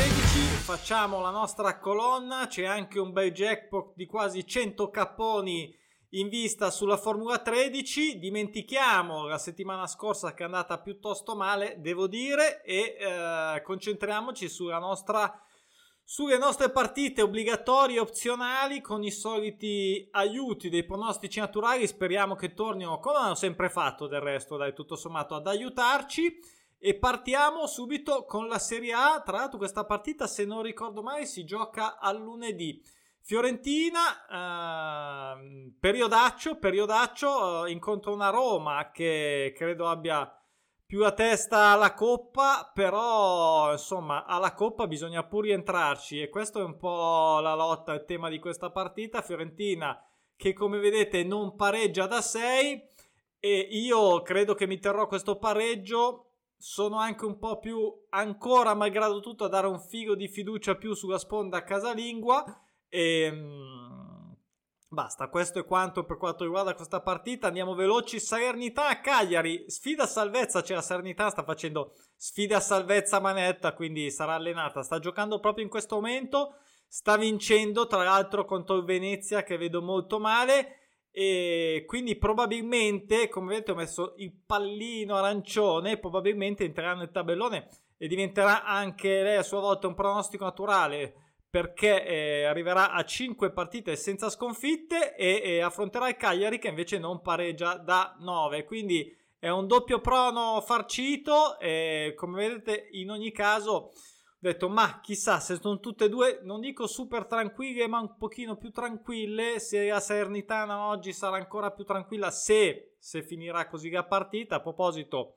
16 facciamo la nostra colonna, c'è anche un bel jackpot di quasi 100 capponi in vista sulla Formula 13. Dimentichiamo la settimana scorsa che è andata piuttosto male, devo dire, e eh, concentriamoci nostra sulle nostre partite obbligatorie e opzionali con i soliti aiuti dei pronostici naturali. Speriamo che tornino come hanno sempre fatto del resto dai tutto sommato ad aiutarci e partiamo subito con la Serie A tra l'altro questa partita se non ricordo mai si gioca a lunedì Fiorentina eh, periodaccio periodaccio eh, incontra una Roma che credo abbia più a testa alla Coppa, però insomma alla Coppa bisogna pur rientrarci e questo è un po' la lotta, il tema di questa partita. Fiorentina che come vedete non pareggia da 6 e io credo che mi terrò questo pareggio. Sono anche un po' più ancora, malgrado tutto, a dare un figo di fiducia più sulla sponda casalingua e... Ehm, Basta, questo è quanto per quanto riguarda questa partita. Andiamo veloci. Salernità Cagliari, sfida a salvezza. C'è la Salernità, sta facendo sfida a salvezza manetta, quindi sarà allenata. Sta giocando proprio in questo momento. Sta vincendo, tra l'altro, contro il Venezia, che vedo molto male. E quindi probabilmente, come vedete, ho messo il pallino arancione. Probabilmente entrerà nel tabellone e diventerà anche lei a sua volta un pronostico naturale perché eh, arriverà a 5 partite senza sconfitte e, e, affronterà il Cagliari che invece non pareggia da 9 quindi è un doppio prono farcito e come vedete in ogni caso detto ma chissà se sono tutte e due non dico super tranquille ma un pochino più tranquille. Se la Salernitana oggi sarà ancora più tranquilla se, se finirà così la partita. A proposito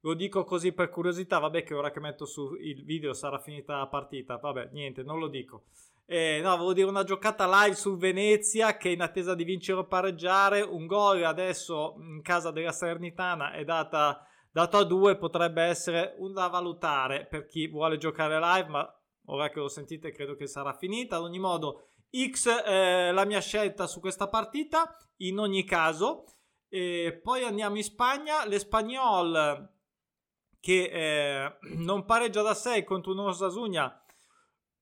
lo dico così per curiosità, vabbè che ora che metto su il video sarà finita la partita, vabbè niente, non lo dico. Eh, no, volevo dire una giocata live su Venezia che in attesa di vincere o pareggiare, un gol adesso in casa della Salernitana è data, dato a due, potrebbe essere un da valutare per chi vuole giocare live, ma ora che lo sentite credo che sarà finita. Ad ogni modo, X è la mia scelta su questa partita, in ogni caso. E poi andiamo in Spagna, l'Espagnol che eh, non pareggia da 6 contro un Osasuna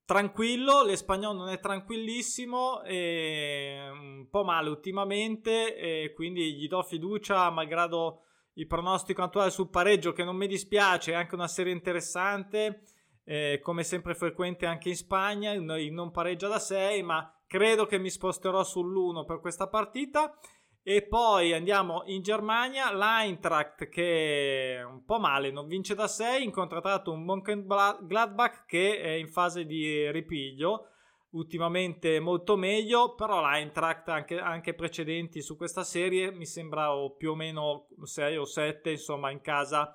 tranquillo, l'Espagnolo non è tranquillissimo, e un po' male ultimamente, quindi gli do fiducia, malgrado il pronostico attuale sul pareggio, che non mi dispiace, è anche una serie interessante, eh, come sempre frequente anche in Spagna, il non pareggia da 6, ma credo che mi sposterò sull'1 per questa partita. E poi andiamo in Germania, l'Eintracht che è un po' male, non vince da 6, incontrato un Mönchengladbach che è in fase di ripiglio, ultimamente molto meglio, però l'Eintracht anche, anche precedenti su questa serie mi sembra più o meno 6 o 7, insomma in casa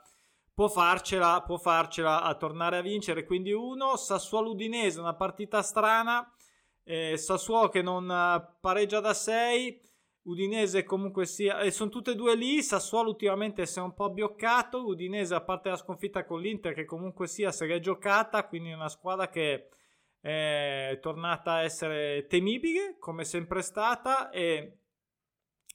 può farcela, può farcela a tornare a vincere, quindi uno, Sassuolo Udinese, una partita strana, eh, Sassuolo che non pareggia da 6, Udinese comunque sia, e sono tutte e due lì. Sassuolo ultimamente si è un po' bioccato. Udinese, a parte la sconfitta con l'Inter, che comunque sia se l'è giocata, quindi è una squadra che è tornata a essere temibile, come sempre stata. E...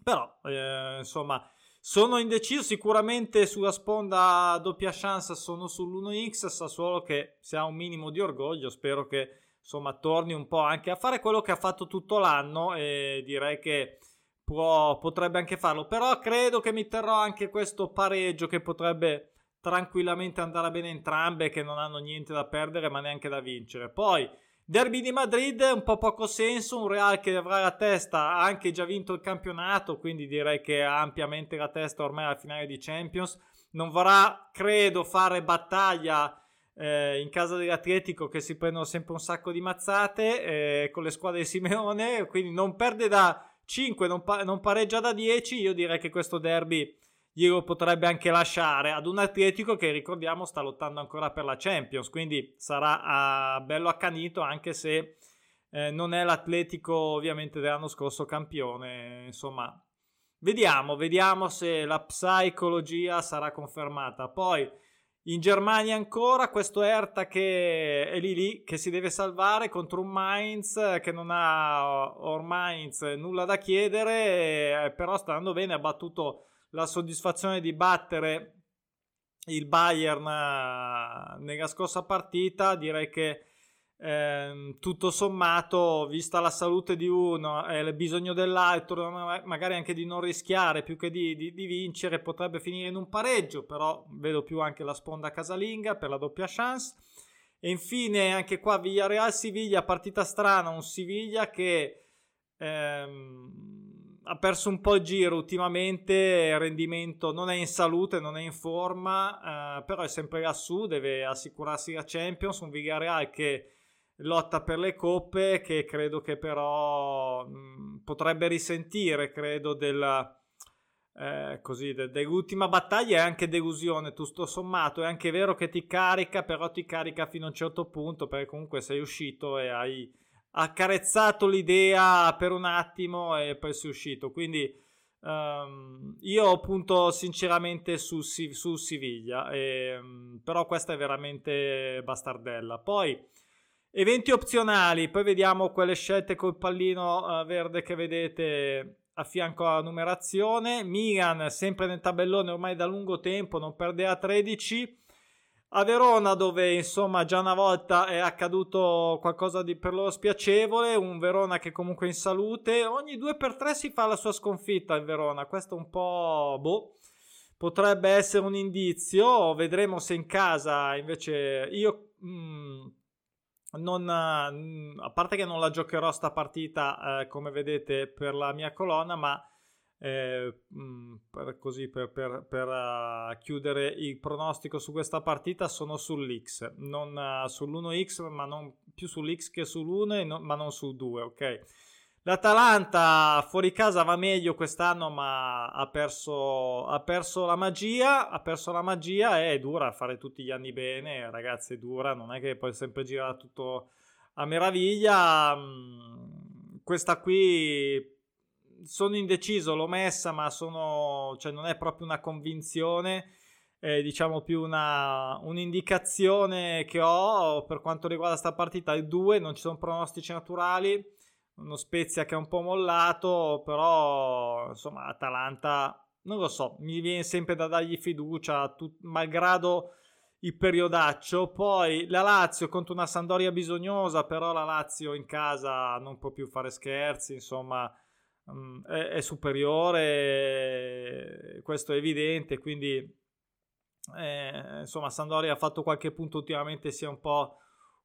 Però, eh, insomma, sono indeciso. Sicuramente sulla sponda doppia chance sono sull'1x. Sassuolo che se ha un minimo di orgoglio, spero che insomma torni un po' anche a fare quello che ha fatto tutto l'anno. E direi che può, potrebbe anche farlo. Però credo che mi terrò anche questo pareggio che potrebbe tranquillamente andare bene entrambe, che non hanno niente da perdere ma neanche da vincere. Poi, derby di Madrid, un po' poco senso, un Real che avrà la testa, ha anche già vinto il campionato, quindi direi che ha ampiamente la testa ormai alla finale di Champions. Non vorrà, credo, fare battaglia eh, in casa dell'Atletico che si prendono sempre un sacco di mazzate eh, con le squadre di Simeone, quindi non perde da 5 non, pa- non pareggia da 10, io direi che questo derby glielo potrebbe anche lasciare ad un Atletico che ricordiamo sta lottando ancora per la Champions, quindi sarà uh, bello accanito anche se eh, non è l'Atletico ovviamente dell'anno scorso campione, insomma vediamo, vediamo se la psicologia sarà confermata. Poi in Germania ancora questo Erta che è lì lì, che si deve salvare contro un Mainz che non ha or nulla da chiedere, eh, però sta andando bene, ha battuto la soddisfazione di battere il Bayern eh, nella scorsa partita, direi che eh, tutto sommato, vista la salute di uno e il bisogno dell'altro, magari anche di non rischiare più che di, di, di, vincere, potrebbe finire in un pareggio, però vedo più anche la sponda casalinga per la doppia chance. E infine anche qua Villarreal-Siviglia, partita strana, un Siviglia che ehm, ha perso un po' il giro ultimamente, il rendimento non è in salute, non è in forma, eh, però è sempre lassù, deve assicurarsi la Champions, un Villarreal che lotta per le coppe che credo che però mh, potrebbe risentire, credo, della, eh, così, de- dell'ultima battaglia. È anche delusione, tutto sommato, è anche vero che ti carica, però ti carica fino a un certo punto perché comunque sei uscito e hai accarezzato l'idea per un attimo e poi sei uscito, quindi um, io punto sinceramente su, su Siviglia, e, um, però questa è veramente bastardella. Poi Eventi opzionali, poi vediamo quelle scelte col pallino uh, verde che vedete a fianco alla numerazione. Milan sempre nel tabellone ormai da lungo tempo, non perde a 13. A Verona dove insomma già una volta è accaduto qualcosa di per loro spiacevole, un Verona che comunque è in salute, ogni 2x3 si fa la sua sconfitta il Verona, questo un po' boh, potrebbe essere un indizio, vedremo se in casa invece io... Mm, non, mm, a parte che non la giocherò sta partita eh, come vedete per la mia colonna, ma eh, mm, per, così per, per, per uh, chiudere il pronostico su questa partita sono sull'X, non uh, sull'1X, ma non più sull'X che sull'1, no, ma non sul 2, ok? L'Atalanta fuori casa va meglio quest'anno, ma ha perso, ha perso la magia. Ha perso la magia e è dura fare tutti gli anni bene, ragazzi. È dura, non è che puoi sempre girare tutto a meraviglia. Mm, questa qui sono indeciso, l'ho messa, ma sono, cioè non è proprio una convinzione. È, diciamo più una, un'indicazione che ho per quanto riguarda questa partita. Il 2 non ci sono pronostici naturali uno Spezia che è un po' mollato, però insomma Atalanta non lo so, mi viene sempre da dargli fiducia, tut- malgrado il periodaccio. Poi la Lazio contro una Sandoria bisognosa, però la Lazio in casa non può più fare scherzi, insomma um, è, è, superiore, questo è evidente, quindi eh, insomma Sandoria ha fatto qualche punto ultimamente, si è un po'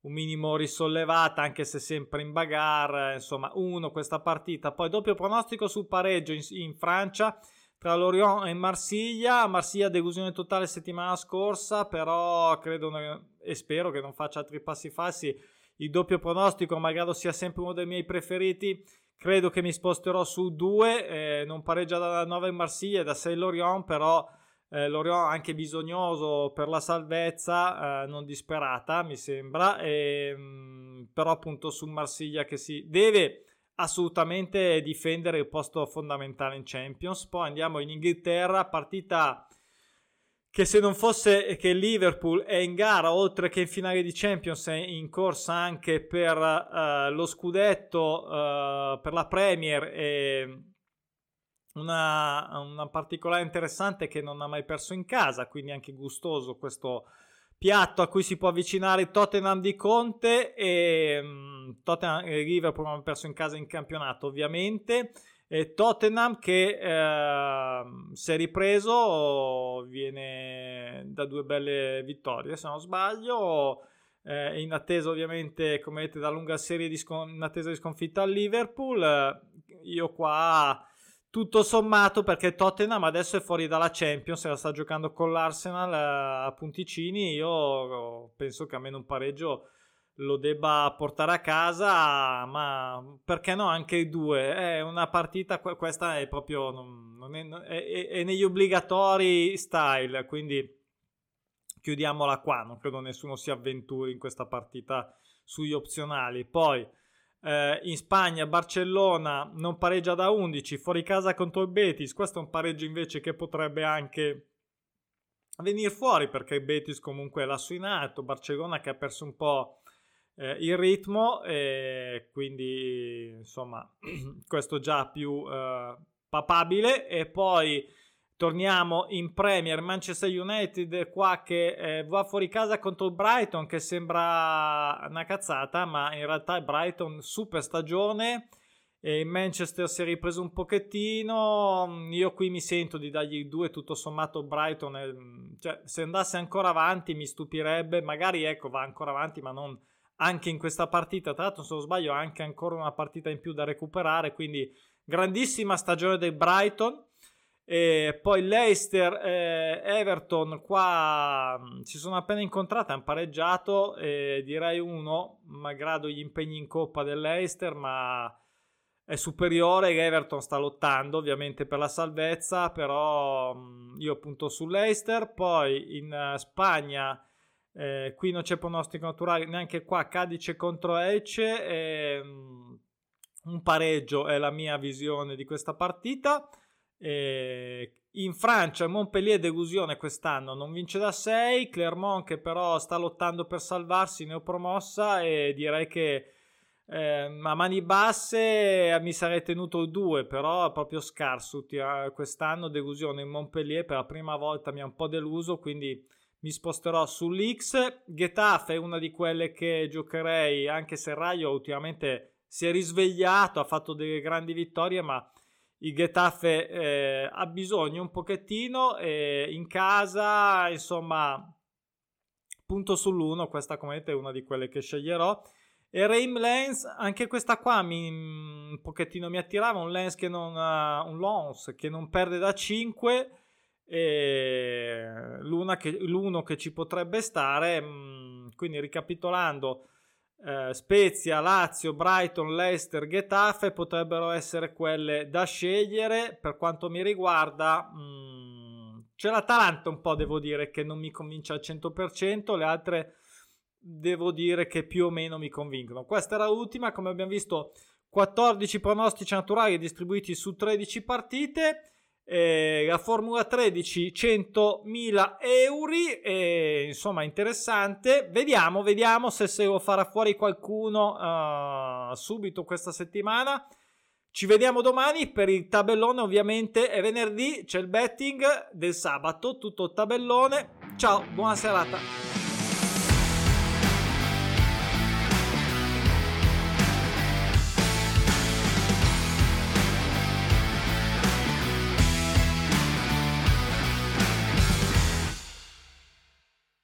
un minimo risollevata, anche se sempre in bagarre. Insomma, uno questa partita. Poi doppio pronostico sul pareggio in, in Francia tra Lorient e Marsiglia. Marsiglia delusione totale settimana scorsa, però credo e spero che non faccia altri passi falsi. Il doppio pronostico, magari sia sempre uno dei miei preferiti. Credo che mi sposterò su 2. Eh, non pareggia da 9 in Marsiglia e da 6 Lorient, però eh, Lorient anche bisognoso per la salvezza, eh, non disperata mi sembra, e, mh, mm, però appunto su Marsiglia che si deve assolutamente difendere il posto fondamentale in Champions. Poi andiamo in Inghilterra, partita che se non fosse che Liverpool è in gara oltre che in finale di Champions è in corsa anche per uh, lo scudetto uh, per la Premier e una, una particolare interessante che non ha mai perso in casa, quindi anche gustoso questo piatto a cui si può avvicinare Tottenham di Conte e um, Tottenham e Liverpool hanno perso in casa in campionato ovviamente e Tottenham che eh, si è ripreso viene da due belle vittorie se non sbaglio. Eh, in attesa ovviamente come vedete da lunga serie di, scon- in attesa di sconfitta al Liverpool. Io qua tutto sommato perché Tottenham adesso è fuori dalla Champions e la sta giocando con l'Arsenal eh, a punticini io penso che almeno un pareggio lo debba portare a casa ma perché no anche i due? È una partita questa è proprio non, è, è, è, negli obbligatori style quindi chiudiamola qua non credo nessuno si avventuri in questa partita sugli opzionali. Poi eh, in Spagna Barcellona non pareggia da 11 fuori casa contro il Betis questo è un pareggio invece che potrebbe anche venire fuori perché il Betis comunque è lassù in alto Barcellona che ha perso un po' eh, il ritmo e quindi insomma questo già più eh, papabile e poi Torniamo in Premier, Manchester United qua che eh, va fuori casa contro il Brighton che sembra una cazzata, ma in realtà il Brighton super stagione e il Manchester si è ripreso un pochettino. Io qui mi sento di dargli due, tutto sommato Brighton, è, cioè, se andasse ancora avanti mi stupirebbe, magari ecco va ancora avanti ma non anche in questa partita, tra l'altro se non sbaglio ha anche ancora una partita in più da recuperare, quindi grandissima stagione del Brighton e poi Leicester e Everton qua mm, si sono appena incontrate, hanno pareggiato e direi uno, malgrado gli impegni in coppa dell'Eister, ma è superiore. Everton sta lottando ovviamente per la salvezza, però mm, io punto sull'Eister. Poi in uh, Spagna, eh, qui non c'è pronostico naturale, neanche qua Cadice contro Elche. E, um, un pareggio è la mia visione di questa partita. Eh, in Francia Montpellier delusione quest'anno non vince da 6 Clermont che però sta lottando per salvarsi neopromossa e direi che eh, a mani basse mi sarei tenuto 2 però è proprio scarso quest'anno delusione in Montpellier per la prima volta mi ha un po' deluso quindi mi sposterò sull'X Getafe è una di quelle che giocherei anche se Raio ultimamente si è risvegliato ha fatto delle grandi vittorie ma il Getafe eh, ha bisogno un pochettino eh, in casa, insomma, punto sull'uno, questa come vedete è una di quelle che sceglierò. E Raim Lens, anche questa qua mi, un pochettino mi attirava, un Lens che non, uh, un Lons che non perde da 5 e che, l'uno che ci potrebbe stare, mm, quindi ricapitolando eh, Spezia, Lazio, Brighton, Leicester, Getafe potrebbero essere quelle da scegliere. Per quanto mi riguarda, mh, mm, c'è l'Atalanta un po', devo dire, che non mi convince al 100%, le altre devo dire che più o meno mi convincono. Questa era l'ultima, come abbiamo visto, 14 pronostici naturali distribuiti su 13 partite. Eh, la Formula 13 100.000 euro eh, insomma interessante. Vediamo vediamo se se lo farà fuori qualcuno uh, subito questa settimana. Ci vediamo domani per il tabellone ovviamente è venerdì c'è il betting del sabato tutto il tabellone. Ciao buona serata